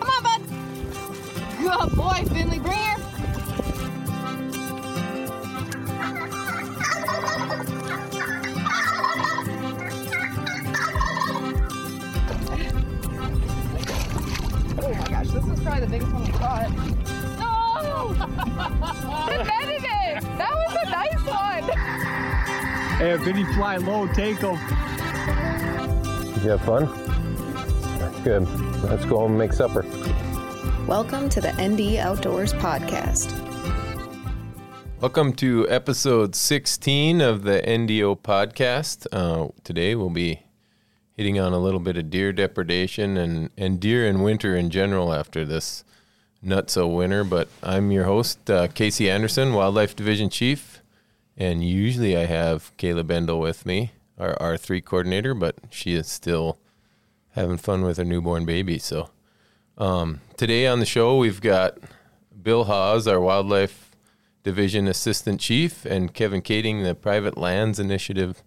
Come on, bud. Good boy, Finley. Bring here. Oh my gosh, this is probably the biggest one we caught. No! Defended it! That was a nice one! Hey, if any fly low, take them. Did you have fun? Good. Let's go home and make supper. Welcome to the ND Outdoors Podcast. Welcome to episode 16 of the NDO podcast. Uh, today we'll be hitting on a little bit of deer depredation and, and deer in winter in general after this nutso winter. But I'm your host, uh, Casey Anderson, Wildlife Division Chief. And usually I have Kayla Bendel with me, our R3 coordinator, but she is still having fun with her newborn baby. So um, today on the show, we've got Bill Haase, our Wildlife Division Assistant Chief, and Kevin Kading, the Private Lands Initiative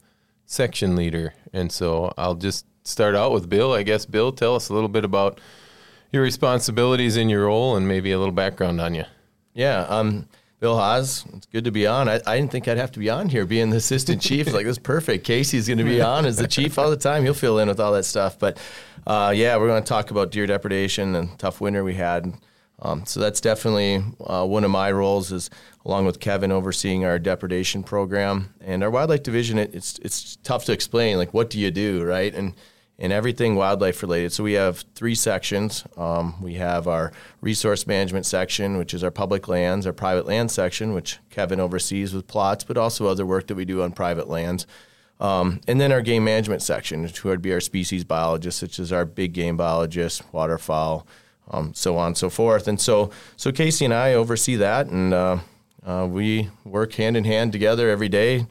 Section Leader. And so I'll just start out with Bill. I guess, Bill, tell us a little bit about your responsibilities in your role and maybe a little background on you. Yeah, um, Bill Haase, it's good to be on. I, I didn't think I'd have to be on here being the assistant chief. like, this is perfect. Casey's going to be on as the chief all the time. He'll fill in with all that stuff. But uh, yeah, we're going to talk about deer depredation and tough winter we had. Um, so that's definitely uh, one of my roles is along with Kevin overseeing our depredation program and our wildlife division. It, it's it's tough to explain like what do you do right and and everything wildlife related. So we have three sections. Um, we have our resource management section, which is our public lands, our private land section, which Kevin oversees with plots, but also other work that we do on private lands. Um, and then our game management section, which would be our species biologists, such as our big game biologists, waterfowl, um, so on and so forth. And so, so Casey and I oversee that, and uh, uh, we work hand in hand together every day,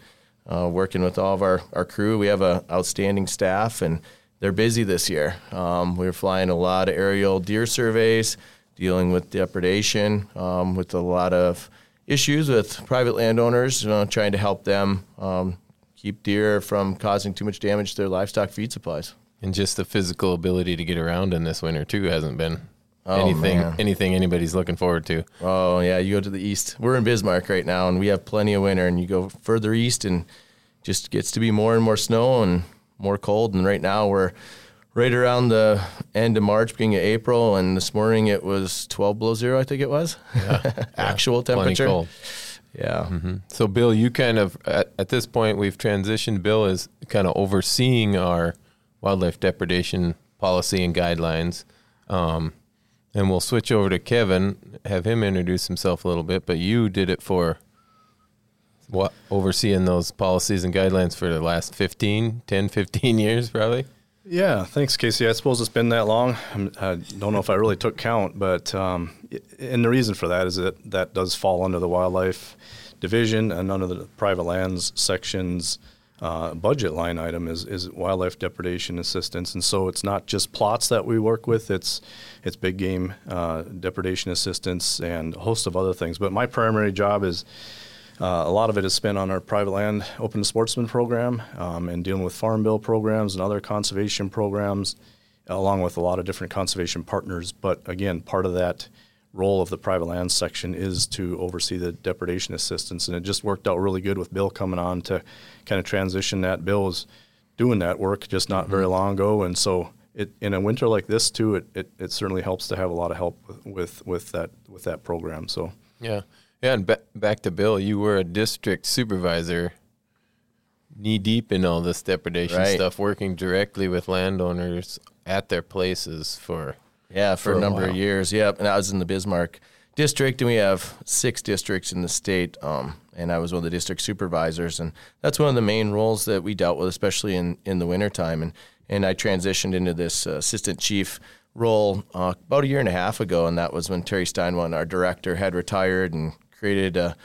uh, working with all of our, our crew. We have an outstanding staff, and they're busy this year. Um, we're flying a lot of aerial deer surveys, dealing with depredation, um, with a lot of issues with private landowners, you know, trying to help them um, keep deer from causing too much damage to their livestock feed supplies. And just the physical ability to get around in this winter, too, hasn't been Oh, anything man. anything anybody's looking forward to. Oh yeah, you go to the east. We're in Bismarck right now, and we have plenty of winter. And you go further east, and just gets to be more and more snow and more cold. And right now we're right around the end of March, beginning of April, and this morning it was 12 below zero. I think it was actual Plenty temperature. cold. Yeah. So, Bill, you kind of at, at this point we've transitioned. Bill is kind of overseeing our wildlife depredation policy and guidelines, um, and we'll switch over to Kevin, have him introduce himself a little bit. But you did it for what overseeing those policies and guidelines for the last 15, 10, 15 years, probably. Yeah, thanks, Casey. I suppose it's been that long. I'm- don't know if I really took count, but um, and the reason for that is that that does fall under the wildlife division and under the private lands sections. Uh, budget line item is, is wildlife depredation assistance, and so it's not just plots that we work with. It's it's big game uh, depredation assistance and a host of other things. But my primary job is uh, a lot of it is spent on our private land open to sportsman program um, and dealing with farm bill programs and other conservation programs, along with a lot of different conservation partners. But again, part of that role of the private land section is to oversee the depredation assistance, and it just worked out really good with Bill coming on to kind of transition that. Bill was doing that work just not very long ago, and so. It, in a winter like this too, it, it, it certainly helps to have a lot of help with, with, with that with that program. So Yeah, yeah. And ba- back to Bill, you were a district supervisor, knee deep in all this depredation Right. stuff, working directly with landowners at their places for Yeah, for, For a a number while. of years. Yep, and I was in the Bismarck district, and we have six districts in the state. Um, and I was one of the district supervisors, and that's one of the main roles that we dealt with, especially in in the wintertime. And and I transitioned into this uh, assistant chief role uh, about a year and a half ago, and that was when Terry Steinwand, our director, had retired and created a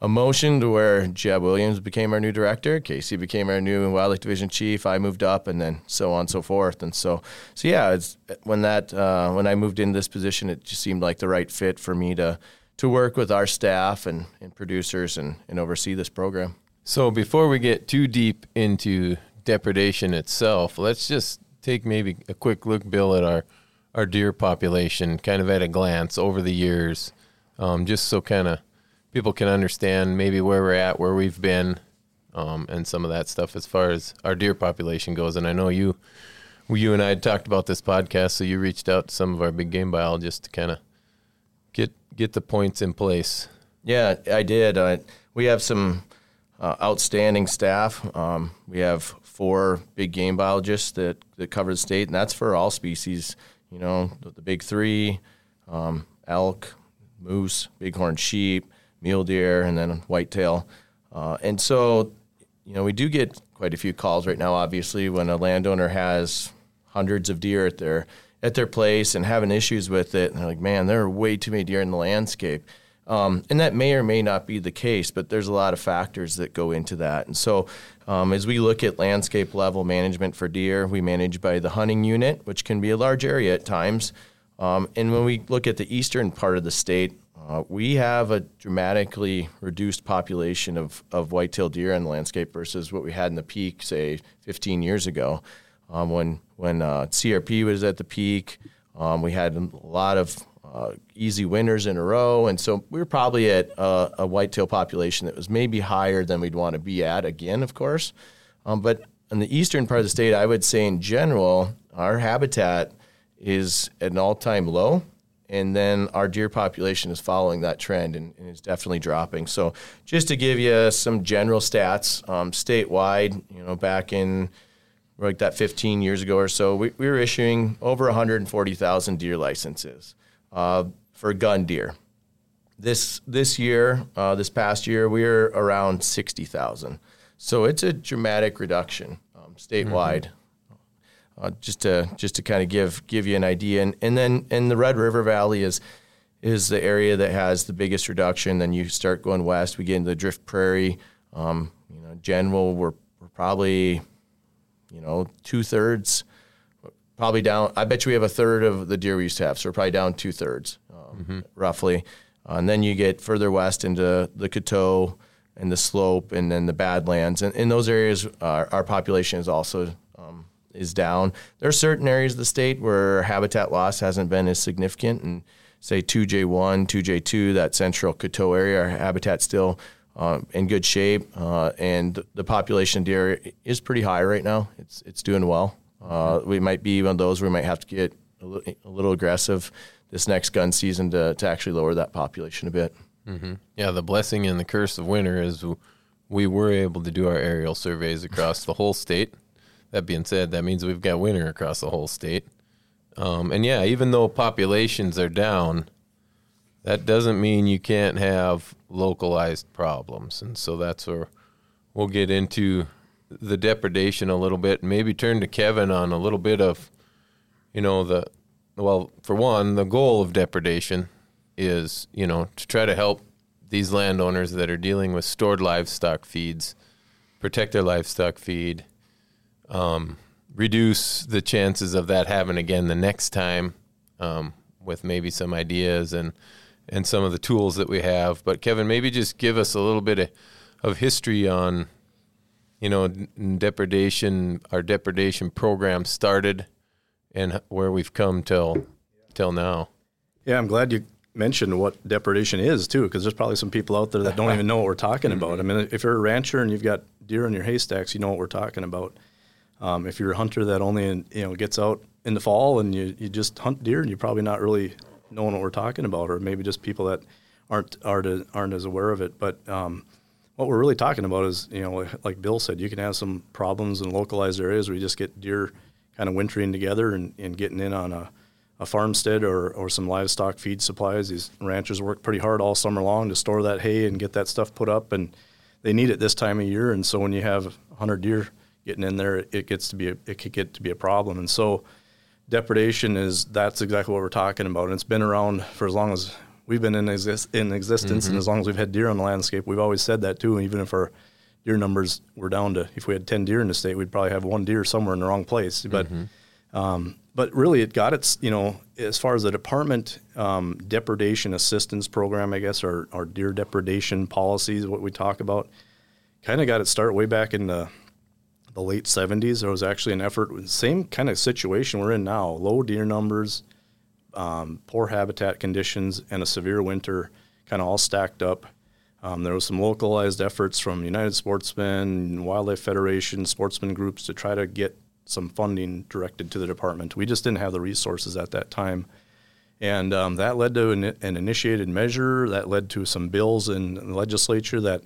a motion to where Jeb Williams became our new director, Casey became our new wildlife division chief. I moved up, and then so on and so forth. And so, so yeah, it's when that uh, when I moved into this position, it just seemed like the right fit for me to to work with our staff and, and producers and, and oversee this program. So before we get too deep into depredation itself, let's just take maybe a quick look, Bill, at our our deer population, kind of at a glance over the years, um, just so kind of people can understand maybe where we're at, where we've been, um, and some of that stuff as far as our deer population goes. And I know you, you and I had talked about this podcast, so you reached out to some of our big game biologists to kind of get get the points in place. Yeah, I did. Uh, we have some uh, outstanding staff. Um, we have four big game biologists that, that cover the state, and that's for all species. You know, the, the big three um, elk, moose, bighorn sheep, mule deer, and then whitetail. Uh, and so, you know, we do get quite a few calls right now, obviously, when a landowner has hundreds of deer at their at their place and having issues with it. And they're like, man, there are way too many deer in the landscape. Um, and that may or may not be the case, but there's a lot of factors that go into that. And so, um, as we look at landscape level management for deer, we manage by the hunting unit, which can be a large area at times. Um, and when we look at the eastern part of the state, uh, we have a dramatically reduced population of, of white-tailed deer in the landscape versus what we had in the peak, say, 15 years ago, um, when when uh, CRP was at the peak. Um, we had a lot of uh, easy winners in a row, and so we were probably at a, a whitetail population that was maybe higher than we'd want to be at again, of course. Um, but in the eastern part of the state, I would say in general, our habitat is at an all-time low, and then our deer population is following that trend and, and is definitely dropping. So, just to give you some general stats, um, statewide, you know, back in like that 15 years ago or so, we, we were issuing over 140,000 deer licenses uh, for gun deer. This this year, uh, this past year, we are around 60,000. So it's a dramatic reduction um, statewide. Uh, just to just to kind of give give you an idea, and and then and the Red River Valley is is the area that has the biggest reduction. Then you start going west, we get into the Drift Prairie. Um, you know, general, we're, we're probably you know two thirds probably down. I bet you we have a third of the deer we used to have, so we're probably down two thirds, um, roughly. Uh, and then you get further west into the Coteau and the Slope, and then the Badlands, and in those areas, our, our population is also is down. There are certain areas of the state where habitat loss hasn't been as significant, and say 2J1, 2J2, that central Coteau area, our habitat's still uh, in good shape, uh, and the population deer is pretty high right now. It's it's doing well. Uh, we might be one of those where we might have to get a little, a little aggressive this next gun season to, to actually lower that population a bit. Yeah, the blessing and the curse of winter is we were able to do our aerial surveys across the whole state. That being said, that means we've got winter across the whole state. Um, and yeah, even though populations are down, that doesn't mean you can't have localized problems. And so that's where we'll get into the depredation a little bit and maybe turn to Kevin on a little bit of, you know, the, well, for one, the goal of depredation is, you know, to try to help these landowners that are dealing with stored livestock feeds protect their livestock feed, um, reduce the chances of that happening again the next time um, with maybe some ideas and and some of the tools that we have. But Kevin, maybe just give us a little bit of, of history on, you know, depredation. Our depredation program started, and where we've come till till now. Yeah, I'm glad you mentioned what depredation is too, because there's probably some people out there that don't even know what we're talking about. I mean, if you're a rancher and you've got deer in your haystacks, you know what we're talking about. Um, if you're a hunter that only you know gets out in the fall and you, you just hunt deer, and you're probably not really knowing what we're talking about, or maybe just people that aren't aren't aren't as aware of it. But um, what we're really talking about is you know like Bill said, you can have some problems in localized areas where you just get deer kind of wintering together and, and getting in on a a farmstead or, or some livestock feed supplies. These ranchers work pretty hard all summer long to store that hay and get that stuff put up, and they need it this time of year. And so when you have 100 deer getting in there, it gets to be a, it could get to be a problem. And so depredation is that's exactly what we're talking about. And it's been around for as long as we've been in, exist, in existence, and as long as we've had deer on the landscape, we've always said that too. And Even if our deer numbers were down to, if we had 10 deer in the state, we'd probably have one deer somewhere in the wrong place. But um, but really, it got its, you know, as far as the department um, depredation assistance program, I guess, or, or deer depredation policies, what we talk about, kind of got its start way back in the the late 70s, there was actually an effort, same kind of situation we're in now low deer numbers, um, poor habitat conditions, and a severe winter kind of all stacked up. Um, there was some localized efforts from United Sportsmen, Wildlife Federation, sportsman groups to try to get some funding directed to the department. We just didn't have the resources at that time. And um, that led to an, an, initiated measure that led to some bills in the legislature that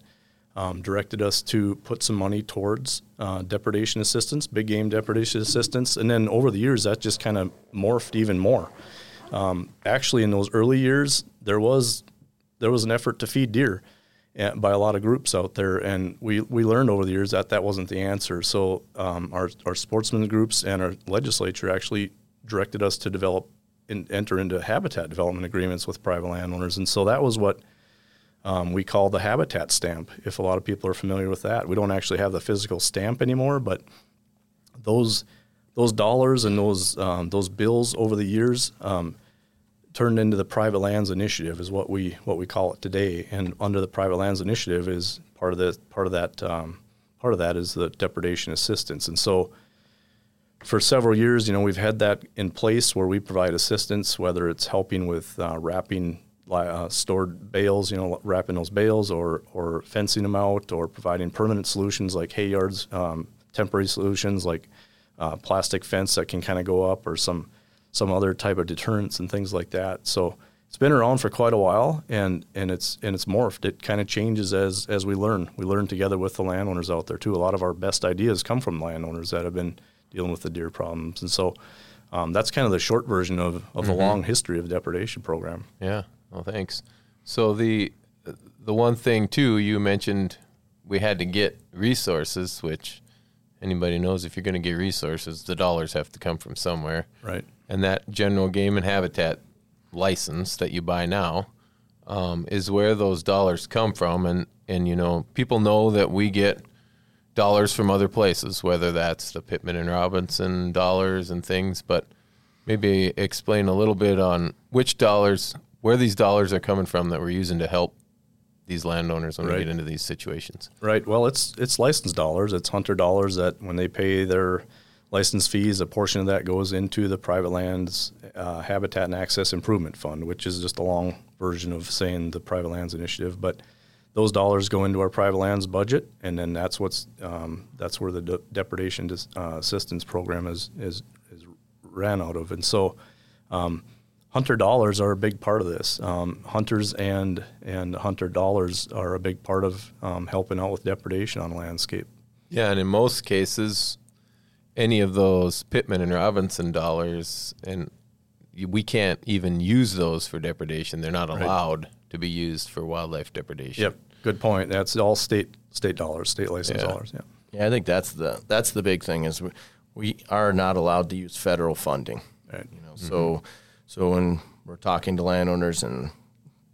um, directed us to put some money towards uh, depredation assistance, big game depredation assistance. And then over the years, that just kind of morphed even more. Um, actually, in those early years, there was there was an effort to feed deer eh, by a lot of groups out there, and we, we learned over the years that that wasn't the answer. So um, our our sportsman groups and our legislature actually directed us to develop and enter into habitat development agreements with private landowners, and so that was what. Um, we call the habitat stamp. If a lot of people are familiar with that, we don't actually have the physical stamp anymore, but those those dollars and those um, those bills over the years um, turned into the private lands initiative is what we what we call it today. And under the private lands initiative is part of the part of that um, part of that is the depredation assistance. And so for several years, you know, we've had that in place where we provide assistance, whether it's helping with uh, wrapping uh, stored bales, you know, wrapping those bales, or or fencing them out, or providing permanent solutions like hay yards, um, temporary solutions like uh, plastic fence that can kind of go up, or some some other type of deterrents and things like that. So it's been around for quite a while, and and it's and it's morphed. It kind of changes as as we learn. We learn together with the landowners out there too. A lot of our best ideas come from landowners that have been dealing with the deer problems, and so. Um, that's kind of the short version of, of mm-hmm. the long history of the depredation program. Yeah. Well, thanks. So the the one thing too you mentioned we had to get resources, which anybody knows if you're going to get resources, the dollars have to come from somewhere. Right and that general game and habitat license that you buy now um, is where those dollars come from and and you know people know that we get dollars from other places whether that's the pittman and Robertson dollars and things but maybe explain a little bit on which dollars where these dollars are coming from that we're using to help these landowners when right. we get into these situations right well it's it's license dollars it's hunter dollars that when they pay their license fees, a portion of that goes into the private lands uh, habitat and access improvement fund, which is just a long version of saying the private lands initiative. But those dollars go into our private lands budget, and then that's what's um, that's where the de- depredation dis- uh, assistance program is, is is ran out of. And so, um, hunter dollars are a big part of this. Um, hunters and and hunter dollars are a big part of um, helping out with depredation on landscape. Yeah, and in most cases, any of those Pittman and Robertson dollars, and we can't even use those for depredation. They're not allowed right. to be used for wildlife depredation. Yep, good point. That's all state state dollars, state license yeah. dollars. Yeah. Yeah, I think that's the that's the big thing is we, we are not allowed to use federal funding. Right. You know, mm-hmm. so so when we're talking to landowners and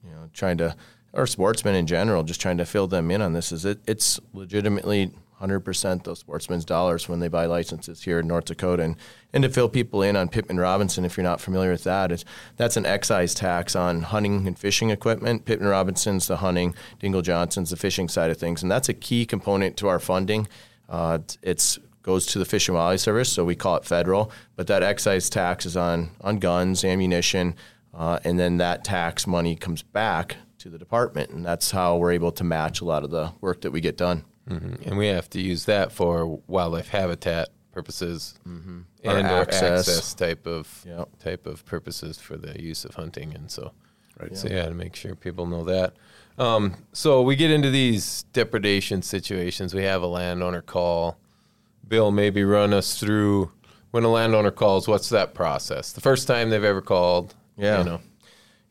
you know trying to or sportsmen in general, just trying to fill them in on this is it, it's legitimately 100% those sportsmen's dollars when they buy licenses here in North Dakota. And, and to fill people in on Pittman Robertson, if you're not familiar with that, it's, that's an excise tax on hunting and fishing equipment. Pittman Robertson's the hunting, Dingell Johnson's the fishing side of things. And that's a key component to our funding. Uh, it's goes to the Fish and Wildlife Service, so we call it federal. But that excise tax is on, on guns, ammunition, uh, and then that tax money comes back to the department. And that's how we're able to match a lot of the work that we get done. Mm-hmm. And we have to use that for wildlife habitat purposes mm-hmm. and or access. access. type of yep. type of purposes for the use of hunting. And so, right. so yeah, to make sure people know that. Um, so we get into these depredation situations. We have a landowner call. Bill, maybe run us through when a landowner calls. What's that process? The first time they've ever called. Yeah. You know.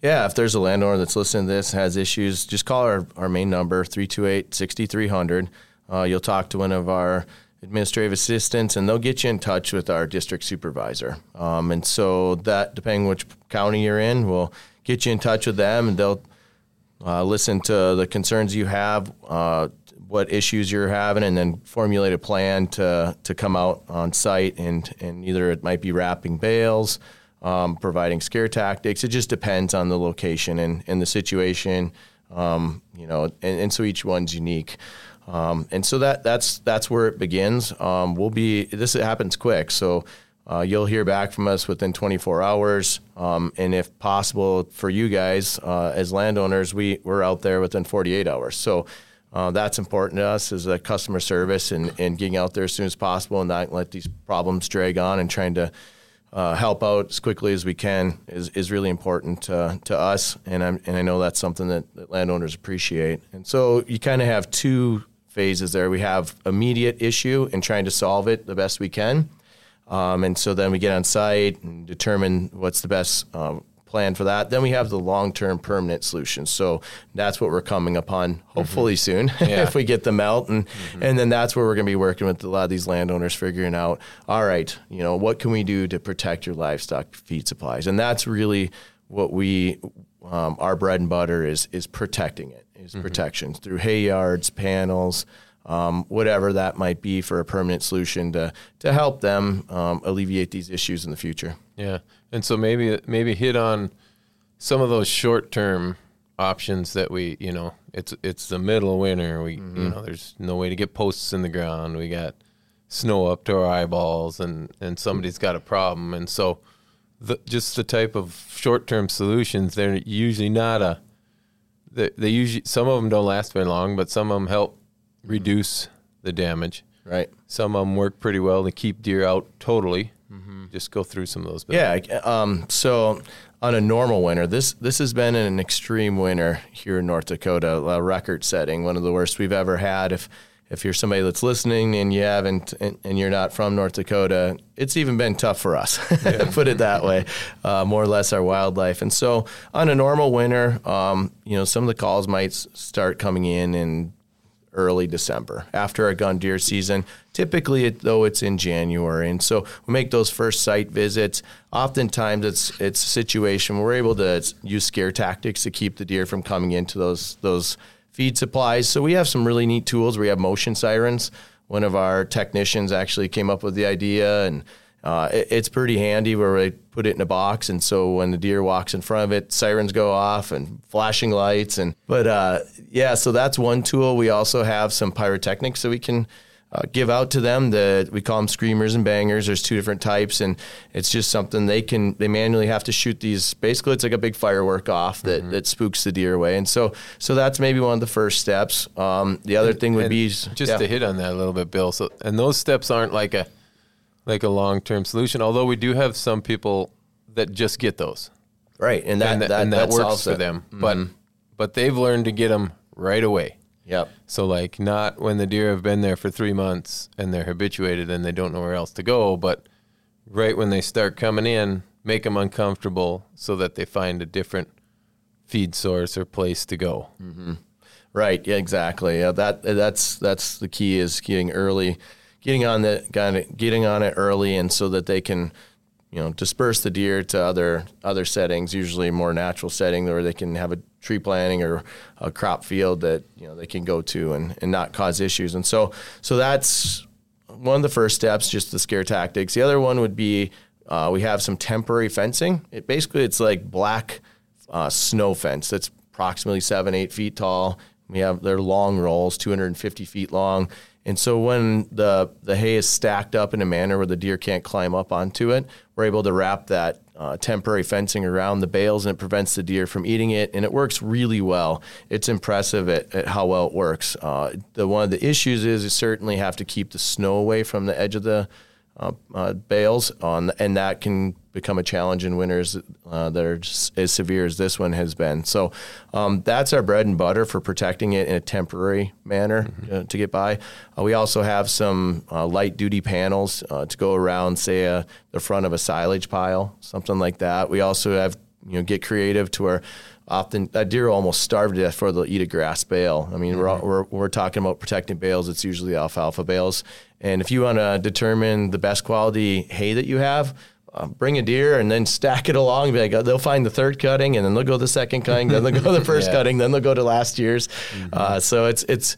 Yeah, if there's a landowner that's listening to this has issues, just call our, our main number, 328 6300. Uh, you'll talk to one of our administrative assistants, and they'll get you in touch with our district supervisor. Um, and so that, depending which county you're in, will get you in touch with them, and they'll uh, listen to the concerns you have, uh, what issues you're having, and then formulate a plan to to come out on site. And and either it might be wrapping bales, um, providing scare tactics. It just depends on the location and, and the situation. Um, you know, and, and so each one's unique. Um, and so that that's that's where it begins. Um, we'll be this happens quick, so uh, you'll hear back from us within 24 hours, um, and if possible for you guys uh, as landowners, we we're out there within 48 hours. So. Uh, that's important to us as a customer service and, and getting out there as soon as possible and not let these problems drag on and trying to uh, help out as quickly as we can is, is really important uh, to us. And, I'm, and I know that's something that, that landowners appreciate. And so you kind of have two phases there. We have immediate issue and trying to solve it the best we can. Um, and so then we get on site and determine what's the best um, plan for that. Then we have the long term permanent solution. So that's what we're coming upon hopefully soon Yeah. if we get them out. And, and then that's where we're going to be working with a lot of these landowners, figuring out, all right, you know, what can we do to protect your livestock feed supplies? And that's really what we, um, our bread and butter is, is protecting it, is protections through hay yards, panels, um, whatever that might be for a permanent solution to, to help them um, alleviate these issues in the future. Yeah, and so maybe maybe hit on some of those short term options that we you know it's it's the middle of winter. We you mm-hmm. know there's no way to get posts in the ground. We got snow up to our eyeballs and and somebody's got a problem. And so the just the type of short term solutions they're usually not a they, they usually some of them don't last very long but some of them help mm-hmm. reduce the damage. Right. some of them work pretty well to keep deer out totally just go through some of those Yeah. Um, so on a normal winter, this this has been an extreme winter here in North Dakota, a record setting, one of the worst we've ever had. If if you're somebody that's listening and you haven't and, and you're not from North Dakota, it's even been tough for us. Put it that way, uh, more or less our wildlife. And so on a normal winter, um, you know, some of the calls might start coming in in early December after our gun deer season. Typically, it, though, it's in January, and so we make those first site visits. Oftentimes, it's it's a situation where we're able to use scare tactics to keep the deer from coming into those those feed supplies. So we have some really neat tools. We have motion sirens. One of our technicians actually came up with the idea and. Uh, it, it's pretty handy where we put it in a box, and so when the deer walks in front of it, sirens go off and flashing lights. And but uh, yeah, so that's one tool. We also have some pyrotechnics that we can uh, give out to them. That we call them screamers and bangers. There's two different types, and it's just something they can they manually have to shoot these. Basically, it's like a big firework off that, that spooks the deer away. And so so that's maybe one of the first steps. Um, the other thing would be just yeah. to hit on that a little bit, Bill. So, and those steps aren't like a like a long term solution. Although we do have some people that just get those, right, and that and that, that, and that, works for it. them. Mm-hmm. But but they've learned to get them right away. Yep. So like not when the deer have been there for three months and they're habituated and they don't know where else to go, but right when they start coming in, make them uncomfortable so that they find a different feed source or place to go. Mm-hmm. Right. Yeah. Exactly. Yeah. That that's that's the key is getting early, getting on the getting on it early, and so that they can, you know, disperse the deer to other other settings, usually a more natural setting where they can have a tree planting or a crop field that you know they can go to and, and not cause issues. And so so that's one of the first steps, just the scare tactics. The other one would be uh, we have some temporary fencing. It basically it's like black uh, snow fence that's approximately seven eight feet tall. We have their long rolls, 250 feet long, and so when the the hay is stacked up in a manner where the deer can't climb up onto it, we're able to wrap that uh, temporary fencing around the bales, and it prevents the deer from eating it. And it works really well. It's impressive at, at how well it works. Uh, the one of the issues is you certainly have to keep the snow away from the edge of the uh, uh, bales on, and that can become a challenge in winters uh, that are as severe as this one has been. So um, that's our bread and butter for protecting it in a temporary manner uh, to get by. Uh, we also have some uh, light duty panels uh, to go around, say, uh, the front of a silage pile, something like that. We also have you know get creative to where often that deer will almost starve to death before they'll eat a grass bale. I mean, we're, we're we're talking about protecting bales. It's usually alfalfa bales. And if you want to determine the best quality hay that you have, uh, bring a deer and then stack it along. Be like, uh, they'll find the third cutting, and then they'll go the second cutting, then they'll go the first Yeah. cutting, then they'll go to last year's. Uh, so it's it's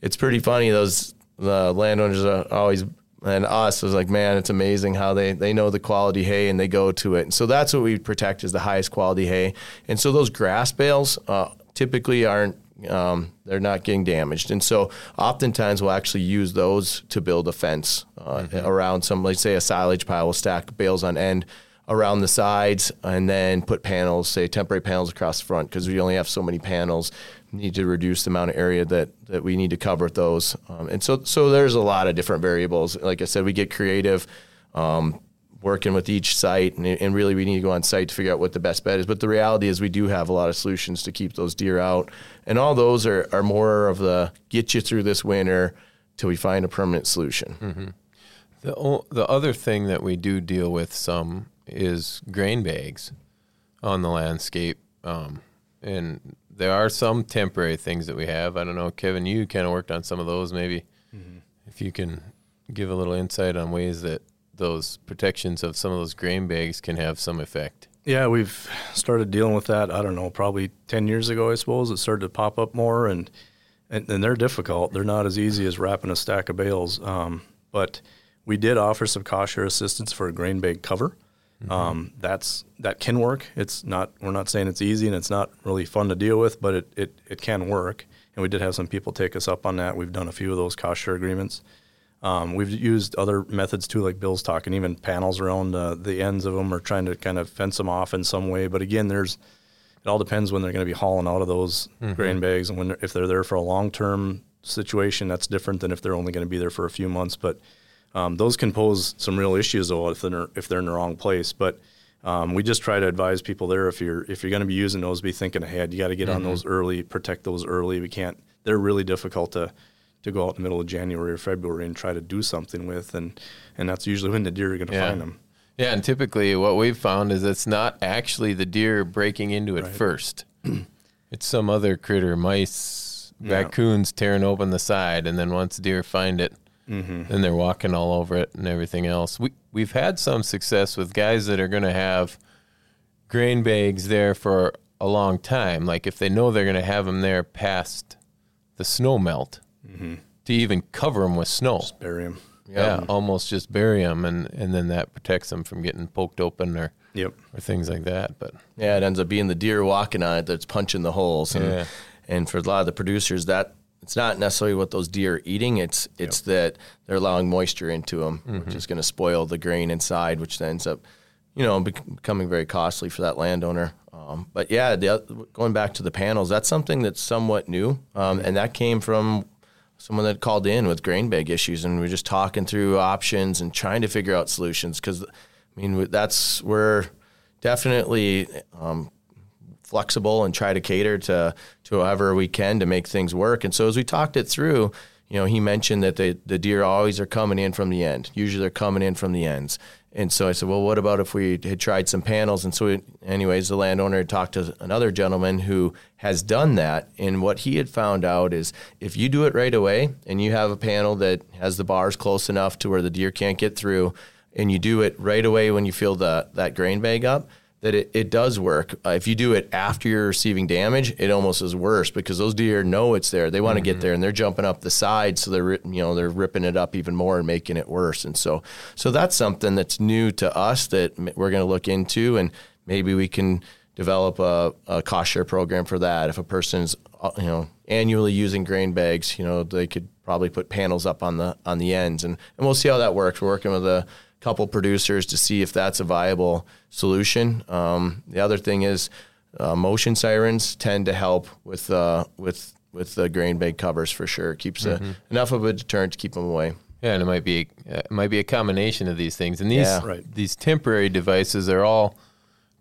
it's pretty funny. Those the landowners are always and us was like, man, it's amazing how they they know the quality hay and they go to it. And so that's what we protect is the highest quality hay. And so those grass bales uh, typically aren't um, they're not getting damaged. And so oftentimes we'll actually use those to build a fence uh, around some, let's say a silage pile. We'll stack bales on end around the sides and then put panels, say temporary panels across the front because we only have so many panels. Need to reduce the amount of area that, that we need to cover with those. Um, and so, so there's a lot of different variables. Like I said, we get creative. Um, working with each site, and, and really we need to go on site to figure out what the best bet is. But the reality is we do have a lot of solutions to keep those deer out, and all those are, are more of the get you through this winter till we find a permanent solution. The the other thing that we do deal with some is grain bags on the landscape, um, and there are some temporary things that we have. I don't know, Kevin, you kind of worked on some of those. Maybe if you can give a little insight on ways that those protections of some of those grain bags can have some effect. Yeah, we've started dealing with that. I don't know, probably ten years ago, I suppose. It started to pop up more, and and, and they're difficult. They're not as easy as wrapping a stack of bales. Um, but we did offer some cost share assistance for a grain bag cover. Um, that's that can work. It's not. We're not saying it's easy and it's not really fun to deal with, but it it, it can work. And we did have some people take us up on that. We've done a few of those cost share agreements. Um, we've used other methods too, like Bill's talking, even panels around uh, the ends of them, or trying to kind of fence them off in some way. But again, there's it all depends when they're going to be hauling out of those grain bags, and when they're, if they're there for a long term situation, that's different than if they're only going to be there for a few months. But um, those can pose some real issues though if they're if they're in the wrong place. But um, we just try to advise people there if you're if you're going to be using those, be thinking ahead. You got to get on those early, protect those early. We can't. They're really difficult to to go out in the middle of January or February and try to do something with, and and that's usually when the deer are going to Yeah. find them. Yeah, and typically what we've found is it's not actually the deer breaking into it first. it's some other critter, mice, Yeah. raccoons tearing open the side, and then once deer find it, Mm-hmm. then they're walking all over it and everything else. We we've had some success with guys that are going to have grain bags there for a long time. Like if they know they're going to have them there past the snow melt, to even cover them with snow. Bury them. Yeah, almost just bury them, and, and then that protects them from getting poked open or Yep. or things like that. But Yeah, it ends up being the deer walking on it that's punching the holes. And, Yeah. and for a lot of the producers, that it's not necessarily what those deer are eating. It's it's that they're allowing moisture into them, which is going to spoil the grain inside, which then ends up, you know, becoming very costly for that landowner. Um, but yeah, the, going back to the panels, that's something that's somewhat new, um, and that came from someone that called in with grain bag issues, and we are just talking through options and trying to figure out solutions. Because, I mean, that's we're definitely um, flexible and try to cater to to however we can to make things work. And so as we talked it through, you know, he mentioned that the the deer always are coming in from the end. Usually they're coming in from the ends. And so I said, well, what about if we had tried some panels? And so, we, anyways, the landowner had talked to another gentleman who has done that. And what he had found out is if you do it right away and you have a panel that has the bars close enough to where the deer can't get through, and you do it right away when you feel the, that grain bag up, that it, it does work. Uh, if you do it after you're receiving damage, it almost is worse because those deer know it's there. They want to get there and they're jumping up the side, so they're you know they're ripping it up even more and making it worse. And so so that's something that's new to us that we're going to look into, and maybe we can develop a, a cost share program for that. If a person's uh, you know annually using grain bags, you know they could probably put panels up on the on the ends, and and we'll see how that works. We're working with a couple producers to see if that's a viable solution. Um, the other thing is uh, motion sirens tend to help with uh, with with the grain bag covers for sure. Keeps a, enough of a deterrent to keep them away. yeah, and it might be uh, it might be a combination of these things. And these Yeah. Right. these temporary devices are all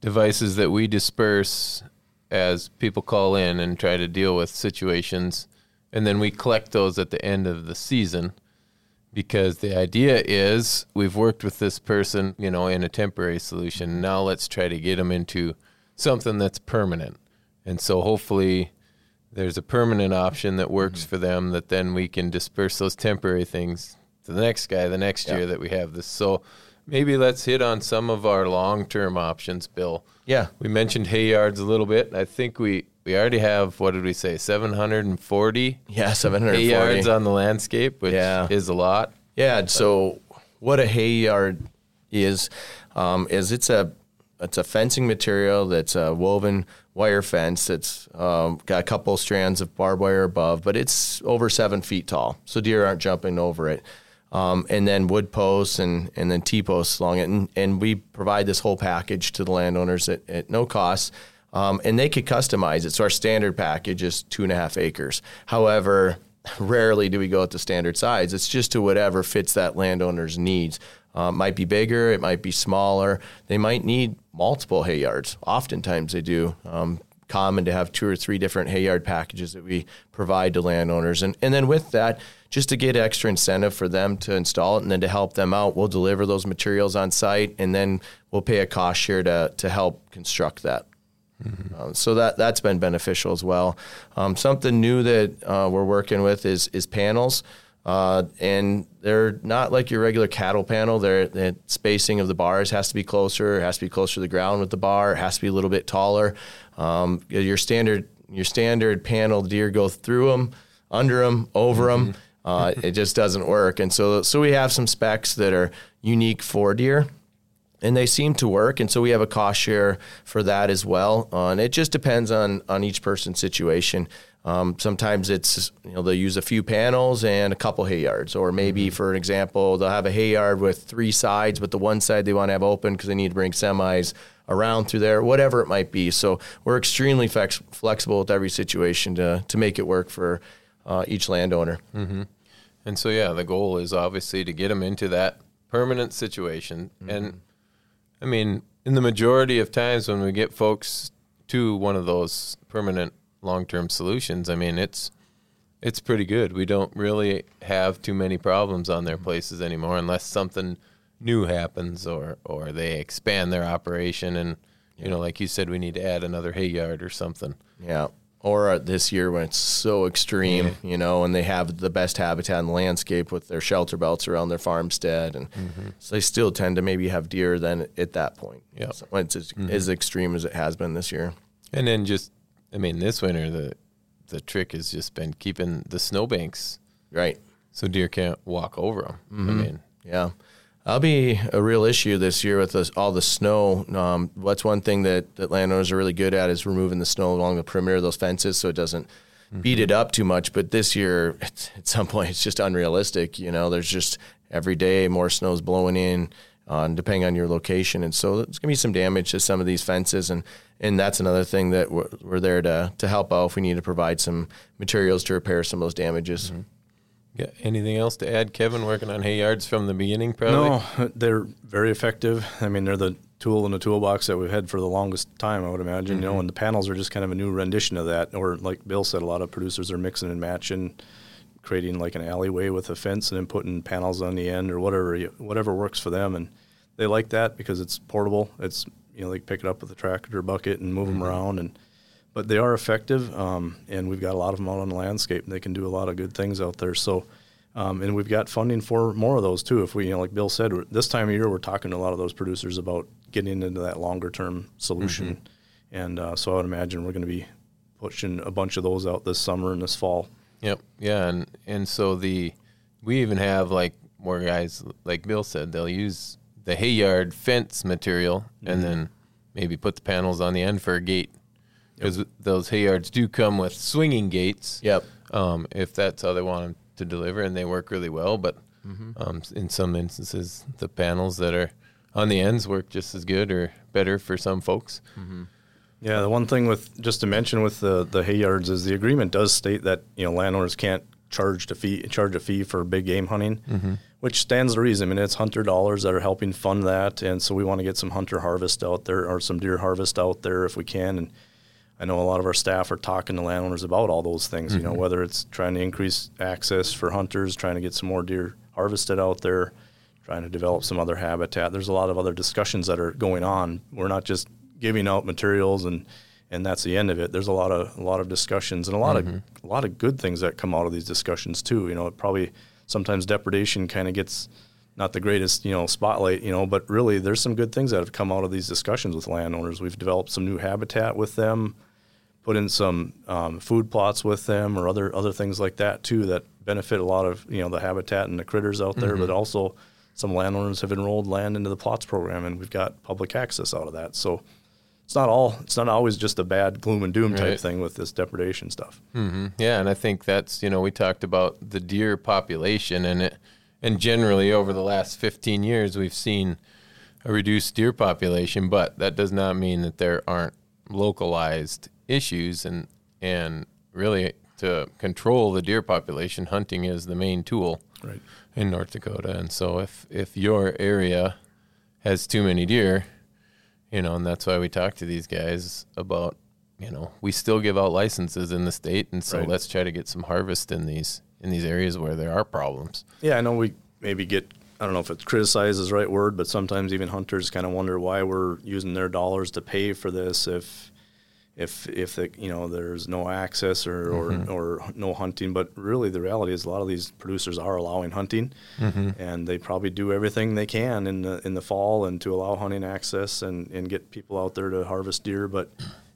devices that we disperse as people call in and try to deal with situations, and then we collect those at the end of the season. Because the idea is we've worked with this person, you know, in a temporary solution. Now let's try to get them into something that's permanent. And so hopefully there's a permanent option that works mm-hmm. for them that then we can disperse those temporary things to the next guy the next year that we have this. So maybe let's hit on some of our long-term options, Bill. Yeah. We mentioned hay yards a little bit. I think we we already have what did we say? 740 Yeah, hay 740. yards on the landscape, which Yeah. is a lot. Yeah. So what a hay yard is, um, is it's a, it's a fencing material that's a woven wire fence that's um, got a couple strands of barbed wire above, but it's over seven feet tall, so deer aren't jumping over it. Um, and then wood posts and, and then T posts along it. And, and we provide this whole package to the landowners at, at no cost. Um, and they could customize it. So our standard package is two and a half acres. However, rarely do we go at the standard size. It's just to whatever fits that landowner's needs. It might be bigger, it might be smaller. They might need multiple hay yards. Oftentimes they do. Um, common to have two or three different hay yard packages that we provide to landowners. And, and then with that, just to get extra incentive for them to install it and then to help them out, we'll deliver those materials on site and then we'll pay a cost share to, to help construct that. Mm-hmm. So that that's been beneficial as well. Um, something new that uh, we're working with is is panels. Uh, and they're not like your regular cattle panel. They're, the spacing of the bars has to be closer. It has to be closer to the ground with the bar. It has to be a little bit taller. Um, your standard your standard panel deer go through them, under them, over mm-hmm. them. Uh, it just doesn't work. And so so we have some specs that are unique for deer. And they seem to work, and so we have a cost share for that as well. Uh, and it just depends on on each person's situation. Um, sometimes it's you know they'll use a few panels and a couple hay yards, or maybe mm-hmm. for an example they'll have a hay yard with three sides, but the one side they want to have open because they need to bring semis around through there, whatever it might be. So we're extremely flex- flexible with every situation to to make it work for uh, each landowner. Mm-hmm. And so yeah, the goal is obviously to get them into that permanent situation. Mm-hmm. And I mean, in the majority of times when we get folks to one of those permanent long-term solutions, I mean, it's it's pretty good. We don't really have too many problems on their places anymore unless something new happens or or they expand their operation and you know, like you said, we need to add another hay yard or something. Yeah. Or this year when it's so extreme, yeah. you know, and they have the best habitat in the landscape with their shelter belts around their farmstead, and mm-hmm. so they still tend to maybe have deer then at that point. Yeah, so when it's as, mm-hmm. as extreme as it has been this year. And then just I mean, this winter the the trick has just been keeping the snowbanks right, so deer can't walk over them. Mm-hmm. I mean, yeah, that'll be a real issue this year with this, all the snow. Um, what's one thing that, that landowners are really good at is removing the snow along the perimeter of those fences so it doesn't mm-hmm. beat it up too much. But this year, at some point, it's just unrealistic. You know, there's just every day more snow's blowing in uh, depending on your location. And so there's going to be some damage to some of these fences. And, and that's another thing that we're, we're there to, to help out if we need to provide some materials to repair some of those damages. Mm-hmm. Yeah. Anything else to add, Kevin? Working on hay yards from the beginning, probably. No, they're very effective. I mean, they're the tool in the toolbox that we've had for the longest time. I would imagine. Mm-hmm. You know, and the panels are just kind of a new rendition of that. Or like Bill said, a lot of producers are mixing and matching, creating like an alleyway with a fence and then putting panels on the end or whatever whatever works for them. And they like that because it's portable. It's you know they pick it up with a tractor bucket and move mm-hmm. them around and but they are effective um, and we've got a lot of them out on the landscape and they can do a lot of good things out there. So um, and we've got funding for more of those too. If we you know like bill said this time of year we're talking to a lot of those producers about getting into that longer term solution. Mm-hmm. and uh, so i would imagine we're going to be pushing a bunch of those out this summer and this fall. Yep. Yeah and and so the we even have like more guys like bill said they'll use the hay yard fence material mm-hmm. and then maybe put the panels on the end for a gate because yep. those hay yards do come with swinging gates. Yep. Um, if that's how they want them to deliver, and they work really well. But mm-hmm. um, in some instances, the panels that are on the ends work just as good or better for some folks. Mm-hmm. Yeah, the one thing with just to mention with the the hay yards is the agreement does state that you know landowners can't charge a fee charge a fee for big game hunting. Mm-hmm which stands to reason. I mean, it's hunter dollars that are helping fund that, and so we want to get some hunter harvest out there or some deer harvest out there if we can. And I know a lot of our staff are talking to landowners about all those things. Mm-hmm. You know, mm-hmm. whether it's trying to increase access for hunters, trying to get some more deer harvested out there, trying to develop some other habitat. There's a lot of other discussions that are going on. We're not just giving out materials and and that's the end of it. There's a lot of a lot of discussions and a lot mm-hmm. of a lot of good things that come out of these discussions too. You know, it probably sometimes depredation kind of gets not the greatest, you know, spotlight, you know, but really there's some good things that have come out of these discussions with landowners. We've developed some new habitat with them, put in some um, food plots with them, or other other things like that too that benefit a lot of you know the habitat and the critters out there, mm-hmm. but also some landowners have enrolled land into the plots program, and we've got public access out of that. So it's not all it's not always just a bad gloom and doom type Right. thing with this depredation stuff. Yeah, and I think that's you know we talked about the deer population and it, and generally over the last 15 years we've seen a reduced deer population, but that does not mean that there aren't localized issues and and really to control the deer population, hunting is the main tool Right. in North Dakota. And so if if your area has too many deer, you know, and that's why we talk to these guys about, you know, we still give out licenses in the state, and so Right. let's try to get some harvest in these in these areas where there are problems. Yeah, I know we maybe get I don't know if it's criticized is the right word, but sometimes even hunters kind of wonder why we're using their dollars to pay for this if if if the, you know there's no access or, or, mm-hmm. or no hunting. But really, the reality is a lot of these producers are allowing hunting, mm-hmm. and they probably do everything they can in the in the fall and to allow hunting access and, and get people out there to harvest deer. But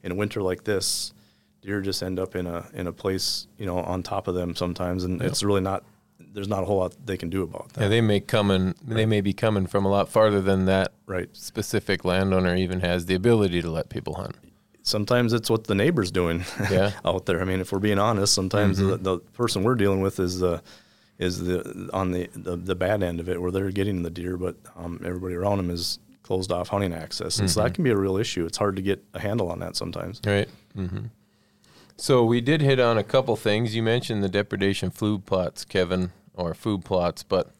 in a winter like this, deer just end up in a in a place you know on top of them sometimes, and it's really not. There's not a whole lot they can do about that. Yeah, they may come in, they may be coming from a lot farther than that Right. specific landowner even has the ability to let people hunt. Sometimes it's what the neighbor's doing Yeah. out there. I mean, if we're being honest, sometimes the, the person we're dealing with is the is the on the, the the bad end of it, where they're getting the deer, but um, everybody around them is closed off hunting access, and so that can be a real issue. It's hard to get a handle on that sometimes. Right. hmm So we did hit on a couple things. You mentioned the depredation food plots, Kevin, or food plots, but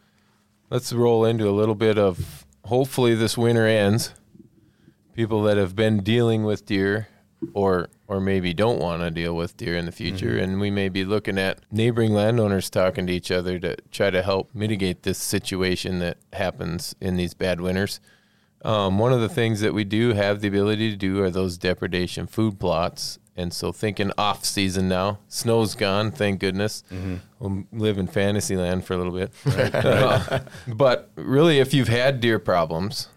let's roll into a little bit of hopefully this winter ends. People that have been dealing with deer or or maybe don't want to deal with deer in the future and we may be looking at neighboring landowners talking to each other to try to help mitigate this situation that happens in these bad winters. Um, one of the things that we do have the ability to do are those depredation food plots. And so, thinking off season now, snow's gone, thank goodness. We'll live in fantasy land for a little bit. Uh, but really, if you've had deer problems,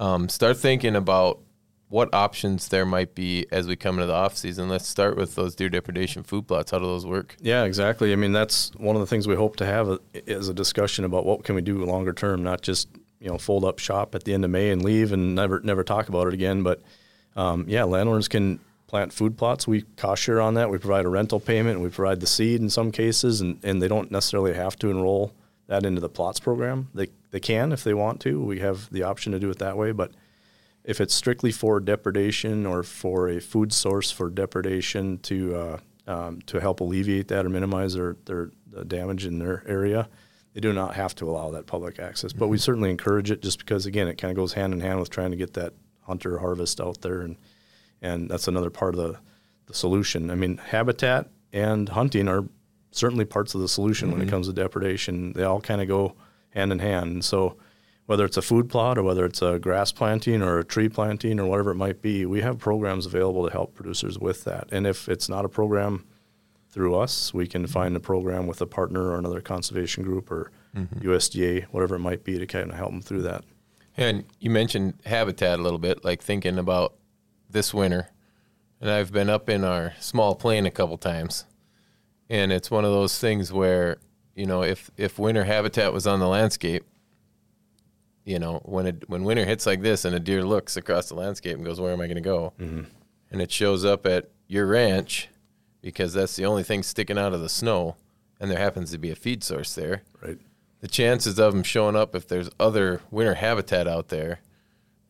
um, start thinking about what options there might be as we come into the off season. Let's start with those deer depredation food plots. How do those work? Yeah, exactly. I mean, that's one of the things we hope to have is a discussion about what can we do longer term, not just you know fold up shop at the end of May and leave and never never talk about it again. But um, yeah, landowners can plant food plots. We cost share on that. We provide a rental payment. We provide the seed in some cases, and, and they don't necessarily have to enroll that into the plots program. They they can if they want to. We have the option to do it that way, but if it's strictly for depredation or for a food source for depredation to uh, um, to help alleviate that or minimize their, their the damage in their area, they do not have to allow that public access. But we certainly encourage it just because again it kind of goes hand in hand with trying to get that hunter harvest out there and and that's another part of the, the solution. I mean habitat and hunting are certainly parts of the solution when it comes to depredation. They all kind of go hand in hand. And so whether it's a food plot or whether it's a grass planting or a tree planting or whatever it might be, we have programs available to help producers with that. And if it's not a program through us, we can find a program with a partner or another conservation group or mm-hmm. USDA, whatever it might be, to kind of help them through that. And you mentioned habitat a little bit, like thinking about this winter. And I've been up in our small plane a couple times. And it's one of those things where, you know, if, if winter habitat was on the landscape, you know, when it when winter hits like this and a deer looks across the landscape and goes, Where am I gonna go? Mm-hmm. And it shows up at your ranch because that's the only thing sticking out of the snow and there happens to be a feed source there Right. the chances of them showing up if there's other winter habitat out there,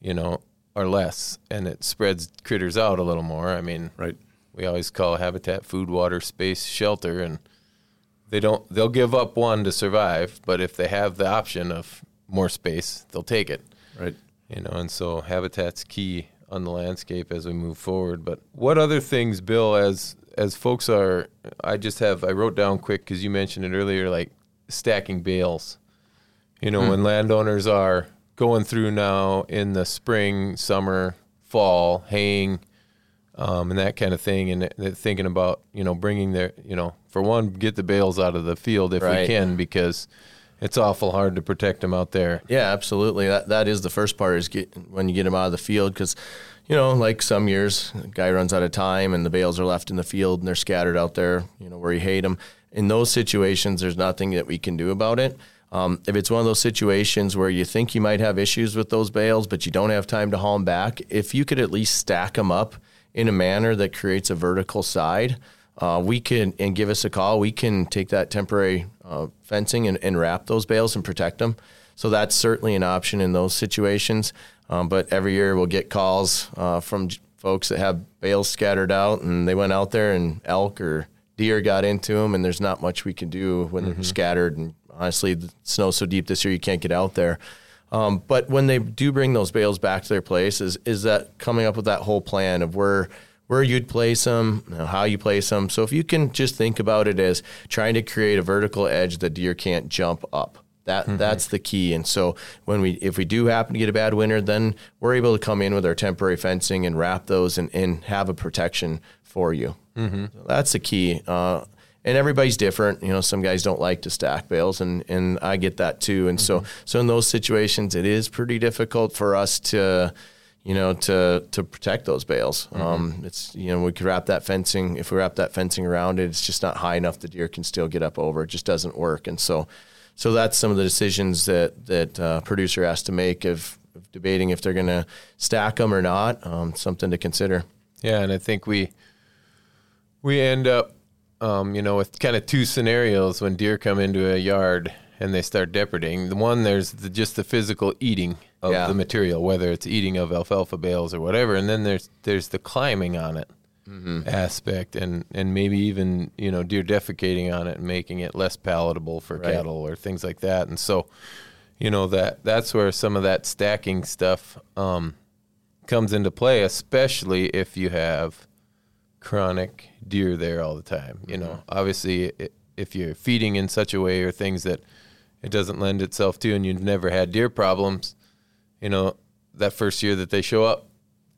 you know, are less, and it spreads critters out a little more. I mean, Right. we always call habitat food, water, space, shelter, and they don't. They'll give up one to survive, but if they have the option of more space, they'll take it. Right. You know, and so habitat's key on the landscape as we move forward. But what other things, Bill, as as folks are, I just have I wrote down quick because you mentioned it earlier, like stacking bales. You know, when landowners are going through now in the spring, summer, fall, haying, um, and that kind of thing, and they're thinking about you know bringing their you know for one get the bales out of the field if we can because it's awful hard to protect them out there. Yeah, absolutely. That that is the first part is get when you get them out of the field because, you know, like some years, a guy runs out of time and the bales are left in the field and they're scattered out there, you know, where you hate them. In those situations, there's nothing that we can do about it. Um, if it's one of those situations where you think you might have issues with those bales, but you don't have time to haul them back, if you could at least stack them up in a manner that creates a vertical side, uh, we can and give us a call. We can take that temporary uh, fencing and, and wrap those bales and protect them. So that's certainly an option in those situations. Um, but every year we'll get calls uh, from folks that have bales scattered out, and they went out there and elk or deer got into them, and there's not much we can do when they're scattered. And honestly, the snow's so deep this year you can't get out there. Um, but when they do bring those bales back to their place, is is that coming up with that whole plan of where where you'd place them, you know, how you place them. So if you can just think about it as trying to create a vertical edge that deer can't jump up. That that's the key. And so when we if we do happen to get a bad winter, then we're able to come in with our temporary fencing and wrap those and, and have a protection for you. Mm-hmm. So that's the key. Uh, and everybody's different. You know, some guys don't like to stack bales, and, and I get that too. And so so in those situations, it is pretty difficult for us to you know, to to protect those bales. Um, it's you know we could wrap that fencing. If we wrap that fencing around it, it's just not high enough. The deer can still get up over. It just doesn't work. And so, so that's some of the decisions that that uh, producer has to make of, of debating if they're going to stack them or not. Um, something to consider. Yeah, and I think we we end up, um, you know, with kind of two scenarios when deer come into a yard and they start depredating. The one there's the, just the physical eating of Yeah. the material, whether it's eating of alfalfa bales or whatever, and then there's there's the climbing on it aspect, and and maybe even you know deer defecating on it and making it less palatable for Right. cattle or things like that. And so, you know that that's where some of that stacking stuff um, comes into play, especially if you have chronic deer there all the time. You know, obviously, i- if you're feeding in such a way or things that it doesn't lend itself to, and you've never had deer problems, you know, that first year that they show up,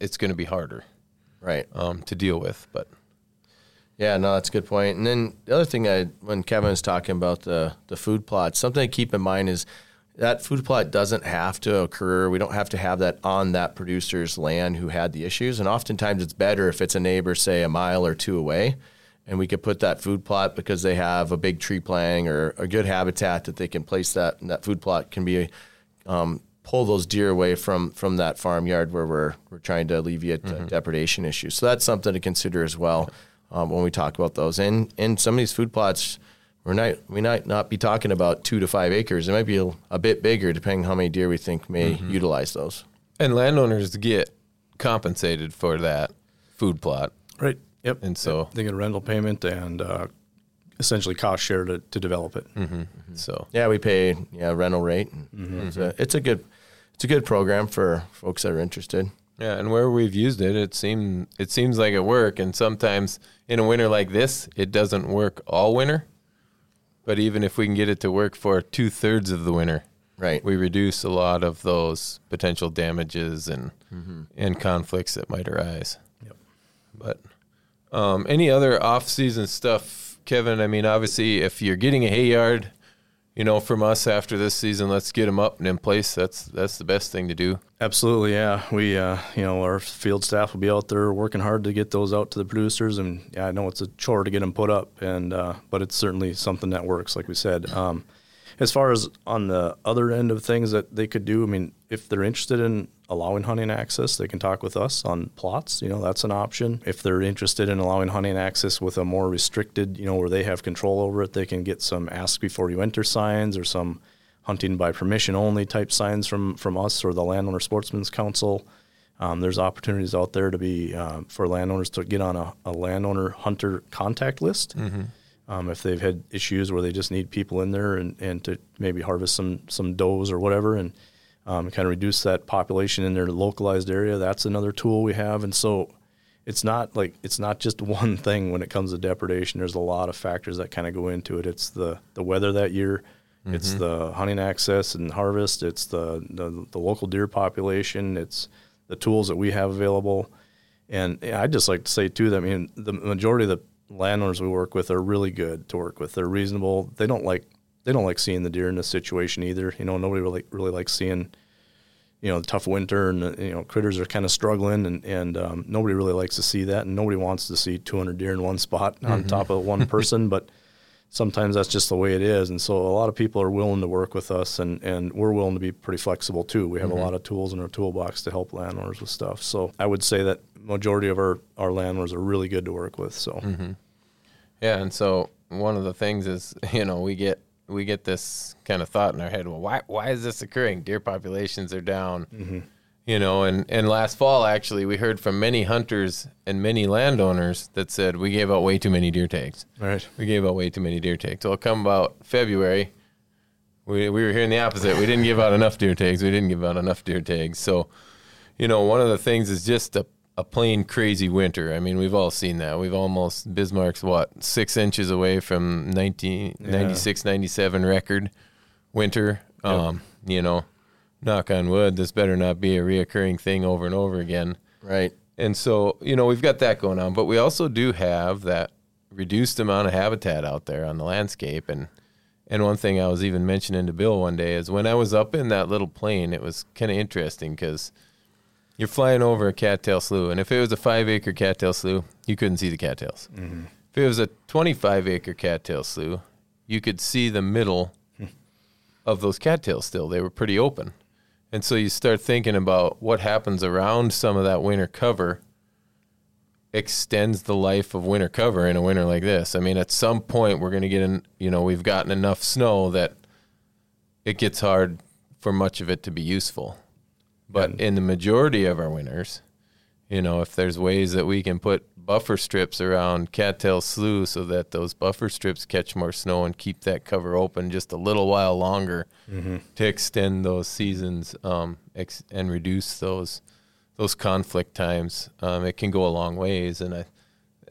it's going to be harder Right. um, to deal with. But Yeah, no, that's a good point. And then the other thing, I when Kevin was talking about the the food plot, something to keep in mind is that food plot doesn't have to occur. We don't have to have that on that producer's land who had the issues. And oftentimes, it's better if it's a neighbor, say a mile or two away, and we could put that food plot because they have a big tree planting or a good habitat that they can place that. And that food plot can be um, pull those deer away from from that farmyard where we're we're trying to alleviate uh, depredation issues. So that's something to consider as well um, when we talk about those. And and some of these food plots, we're not we might not be talking about two to five acres. It might be a, a bit bigger depending on how many deer we think may utilize those. and landowners get compensated for that food plot, Right. Yep. and so They get a rental payment and uh, essentially cost share to, to develop it. so Yeah, we pay yeah rental rate. It's, a, it's a good it's a good program for folks that are interested. Yeah, and where we've used it, it seem it seems like it work. And sometimes in a winter like this, it doesn't work all winter. But even if we can get it to work for two thirds of the winter, Right. we reduce a lot of those potential damages and and conflicts that might arise. Yep. But um, any other off season stuff, Kevin? I mean, obviously, if you're getting a hay yard, you know, from us after this season, let's get them up and in place. That's that's the best thing to do. Absolutely, yeah. We, uh, you know, our field staff will be out there working hard to get those out to the producers, and yeah, I know it's a chore to get them put up, and uh, but it's certainly something that works, like we said. Um, as far as on the other end of things that they could do, I mean, if they're interested in allowing hunting access, they can talk with us on plots. You know, that's an option. If they're interested in allowing hunting access with a more restricted, you know, where they have control over it, they can get some ask before you enter signs or some hunting by permission only type signs from from us or the Landowner Sportsman's Council. Um, there's opportunities out there to be uh, for landowners to get on a, a landowner hunter contact list. Um, if they've had issues where they just need people in there and, and to maybe harvest some some does or whatever and um, kind of reduce that population in their localized area, that's another tool we have. And so it's not like it's not just one thing when it comes to depredation. There's a lot of factors that kind of go into it. It's the the weather that year, it's the hunting access and harvest, it's the, the the local deer population, it's the tools that we have available. And I'd just like to say too that I mean the majority of the landowners we work with are really good to work with. They're reasonable. They don't like they don't like seeing the deer in this situation either. You know, nobody really really likes seeing you know the tough winter and uh, you know critters are kind of struggling and and um, nobody really likes to see that and nobody wants to see 200 deer in one spot on mm-hmm. top of one person. But sometimes that's just the way it is. And so a lot of people are willing to work with us, and, and we're willing to be pretty flexible too. We have a mm-hmm. lot of tools in our toolbox to help landowners with stuff. So I would say that majority of our, our landowners are really good to work with. So mm-hmm. Yeah, and so one of the things is, you know, we get we get this kind of thought in our head. Well, why why is this occurring? Deer populations are down. Mm-hmm. You know, and and last fall actually we heard from many hunters and many landowners that said we gave out way too many deer tags. right, We gave out way too many deer tags. So come about February, we we were hearing the opposite. We didn't give out enough deer tags. We didn't give out enough deer tags. So, you know, one of the things is just a a plain crazy winter. I mean, we've all seen that. We've almost Bismarck's what six inches away from 1996, 97 record winter. Um, you know, knock on wood, this better not be a reoccurring thing over and over again. Right. And so, you know, we've got that going on, but we also do have that reduced amount of habitat out there on the landscape. And and one thing I was even mentioning to Bill one day is when I was up in that little plane, it was kind of interesting because you're flying over a cattail slough, and if it was a five acre cattail slough, you couldn't see the cattails. Mm-hmm. If it was a 25 acre cattail slough, you could see the middle hmm. of those cattails still. They were pretty open. And so you start thinking about what happens around some of that winter cover extends the life of winter cover in a winter like this. I mean, at some point we're going to get in, you know, we've gotten enough snow that it gets hard for much of it to be useful. But in the majority of our winters, you know, if there's ways that we can put buffer strips around cattail slough so that those buffer strips catch more snow and keep that cover open just a little while longer to extend those seasons um, ex- and reduce those those conflict times, um, it can go a long ways. And I,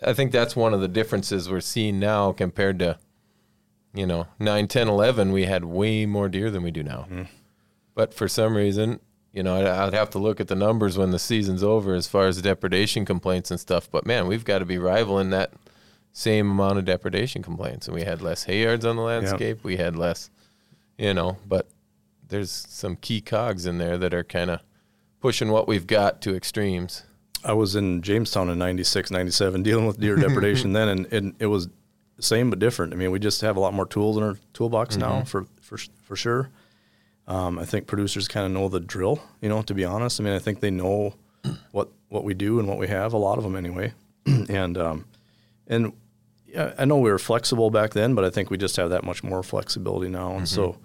I think that's one of the differences we're seeing now compared to, you know, 9, 10, 11, we had way more deer than we do now. But for some reason, you know, I'd, I'd have to look at the numbers when the season's over as far as depredation complaints and stuff. But man, we've got to be rivaling that same amount of depredation complaints. And we had less hay yards on the landscape. We had less, you know, but there's some key cogs in there that are kind of pushing what we've got to extremes. I was in Jamestown in 96, 97 dealing with deer depredation then, and, and it was same but different. I mean, we just have a lot more tools in our toolbox mm-hmm. now for, for, for sure. Um, I think producers kind of know the drill, you know, to be honest. I mean, I think they know what, what we do and what we have, a lot of them anyway. and, um, and yeah, I know we were flexible back then, but I think we just have that much more flexibility now. And so,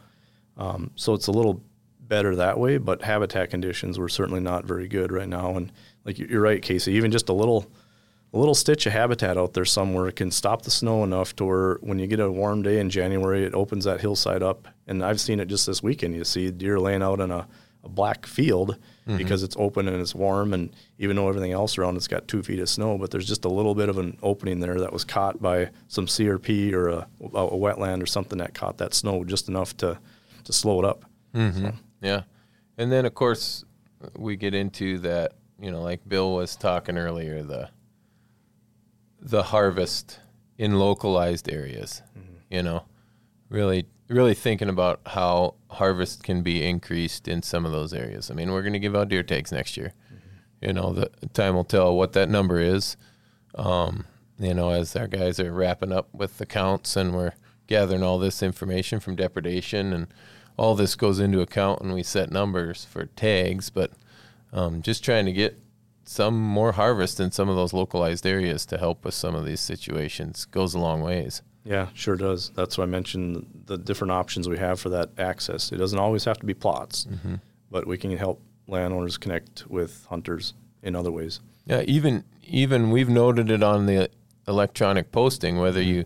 um, so it's a little better that way, but habitat conditions were certainly not very good right now. And like you're right, Casey, even just a little, a little stitch of habitat out there somewhere can stop the snow enough to where when you get a warm day in January, it opens that hillside up. And I've seen it just this weekend. You see deer laying out in a, a black field mm-hmm. because it's open and it's warm. And even though everything else around it's got two feet of snow, but there's just a little bit of an opening there that was caught by some CRP or a, a wetland or something that caught that snow just enough to, to slow it up. Mm-hmm. Yeah. And then of course we get into that, you know, like Bill was talking earlier, the the harvest in localized areas. You know, really really thinking about how harvest can be increased in some of those areas. I mean, we're going to give out deer tags next year. You know, the time will tell what that number is. Um, you know, as our guys are wrapping up with the counts and we're gathering all this information from depredation and all this goes into account when we set numbers for tags, but um, just trying to get some more harvest in some of those localized areas to help with some of these situations goes a long ways. Yeah, sure does. That's why I mentioned the different options we have for that access. It doesn't always have to be plots, mm-hmm. but we can help landowners connect with hunters in other ways. Yeah, even even we've noted it on the electronic posting whether mm-hmm. you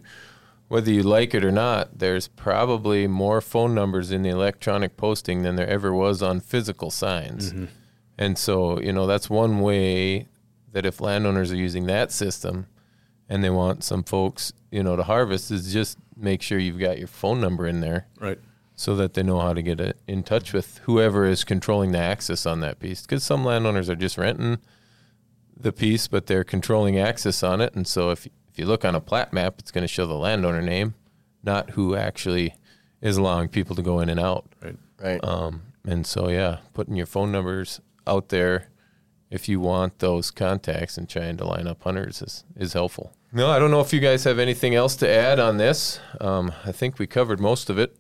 whether you like it or not. There's probably more phone numbers in the electronic posting than there ever was on physical signs. Mm-hmm. And so, you know, that's one way that if landowners are using that system and they want some folks, you know, to harvest is just make sure you've got your phone number in there Right. so that they know how to get it in touch with whoever is controlling the access on that piece. Because some landowners are just renting the piece, but they're controlling access on it. And so if if you look on a plat map, it's going to show the landowner name, not who actually is allowing people to go in and out. Right. Right. Um, and so yeah, putting your phone numbers out there if you want those contacts and trying to line up hunters is, is helpful. No, I don't know if you guys have anything else to add on this. Um, I think we covered most of it.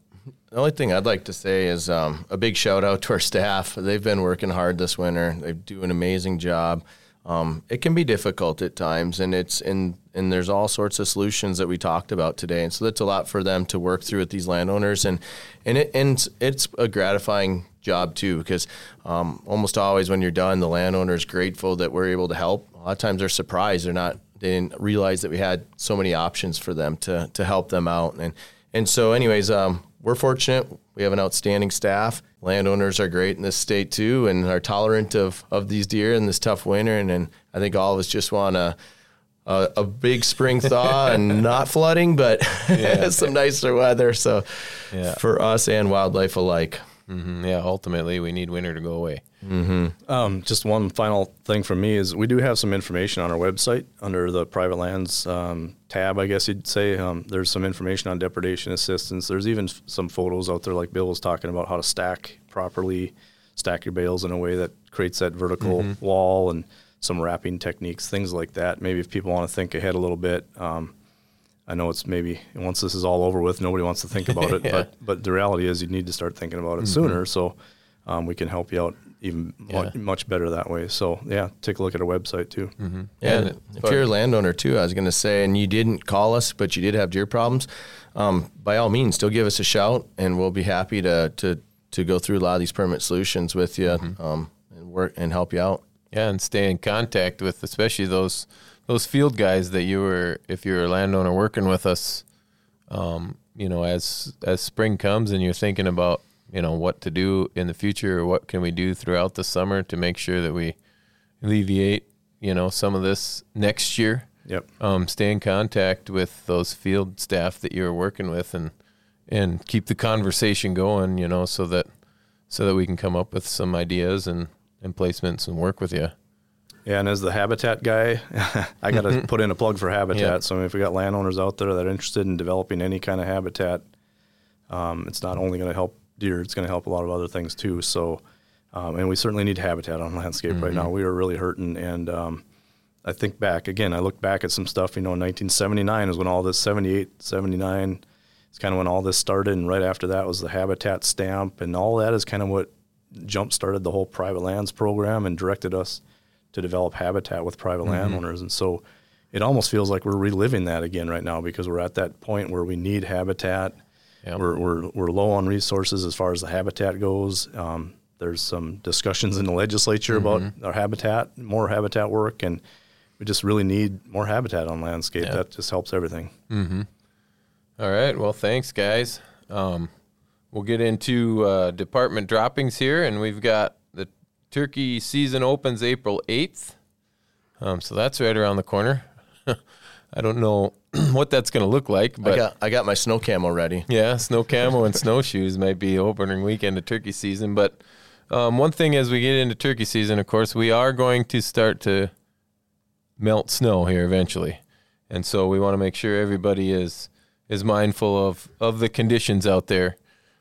The only thing I'd like to say is um, a big shout out to our staff. They've been working hard this winter. They do an amazing job. Um, it can be difficult at times, and it's and and there's all sorts of solutions that we talked about today, and so that's a lot for them to work through with these landowners, and and it and it's a gratifying job too because um, almost always when you're done, the landowner is grateful that we're able to help. A lot of times they're surprised; they're not they didn't realize that we had so many options for them to to help them out, and and so anyways, um, we're fortunate. We have an outstanding staff. Landowners are great in this state too, and are tolerant of, of these deer in this tough winter. And, and I think all of us just want a, a, a big spring thaw and not flooding, but some nicer weather. So Yeah. for us and wildlife alike. Hmm Yeah, ultimately, we need winter to go away. Um, just one final thing from me is we do have some information on our website under the private lands um, tab, I guess you'd say. Um, there's some information on depredation assistance. There's even f- some photos out there, like Bill was talking about, how to stack properly, stack your bales in a way that creates that vertical wall and some wrapping techniques, things like that. Maybe if people want to think ahead a little bit. Um, I know it's maybe once this is all over with, nobody wants to think about it, but but the reality is you need to start thinking about it sooner. So um, we can help you out even Yeah. much, much better that way. So yeah, take a look at our website too. Yeah, And and if but- you're a landowner too, I was going to say, and you didn't call us, but you did have deer problems, um, by all means, still give us a shout, and we'll be happy to to to go through a lot of these permit solutions with you um, and work and help you out. Yeah, and stay in contact with especially those those field guys that you were if you're a landowner working with us. Um, you know, as as spring comes and you're thinking about you know what to do in the future or what can we do throughout the summer to make sure that we alleviate you know some of this next year. Yep. Um, stay in contact with those field staff that you're working with and and keep the conversation going. You know, so that so that we can come up with some ideas and and placements and work with you. Yeah, and as the habitat guy, I got to put in a plug for habitat. Yeah. So if we got landowners out there that are interested in developing any kind of habitat, um, it's not only going to help deer, it's going to help a lot of other things too. So, um, and we certainly need habitat on landscape right now. We are really hurting, and um, I think back again. I look back at some stuff. You know, 1979 is when all this 78, 79 is kind of when all this started, and right after that was the habitat stamp, and all that is kind of what jump started the whole private lands program and directed us to develop habitat with private landowners. And so it almost feels like we're reliving that again right now because we're at that point where we need habitat. Yep. We're, we're, we're low on resources as far as the habitat goes. Um, there's some discussions in the legislature about our habitat, more habitat work, and we just really need more habitat on landscape. Yeah. That just helps everything. All right. Well, thanks, guys. Um, we'll get into uh, department droppings here, and we've got turkey season opens April 8th. Um, so that's right around the corner. I don't know what that's going to look like, I but got I got my snow camo ready. yeah, snow camo and snowshoes might be opening weekend of turkey season. But um, one thing as we get into turkey season, of course, we are going to start to melt snow here eventually, and so we want to make sure everybody is is mindful of of the conditions out there.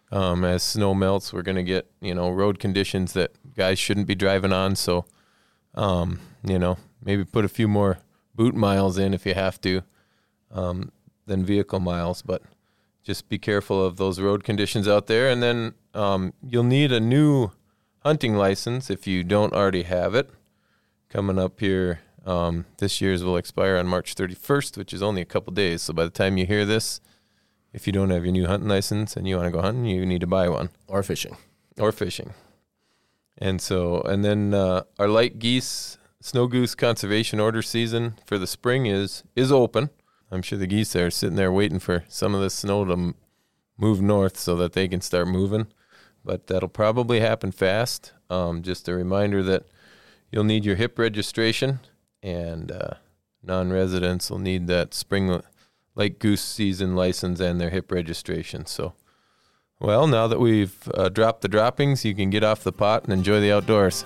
Um, as snow melts, we're going to get you know road conditions that guys shouldn't be driving on. So, um, you know, maybe put a few more boot miles in if you have to, um, than vehicle miles. But just be careful of those road conditions out there. And then um, you'll need a new hunting license if you don't already have it. Coming up here, um, this year's will expire on March 31st, which is only a couple days. So by the time you hear this, if you don't have your new hunting license and you want to go hunting, you need to buy one Or fishing. or fishing. And so, and then uh, our light geese snow goose conservation order season for the spring is is open. I'm sure the geese are sitting there waiting for some of the snow to m- move north so that they can start moving. But that'll probably happen fast. Um, just a reminder that you'll need your HIP registration, and uh, non-residents will need that spring light goose season license and their HIP registration. So. Well, now that we've uh, dropped the droppings, you can get off the pot and enjoy the outdoors.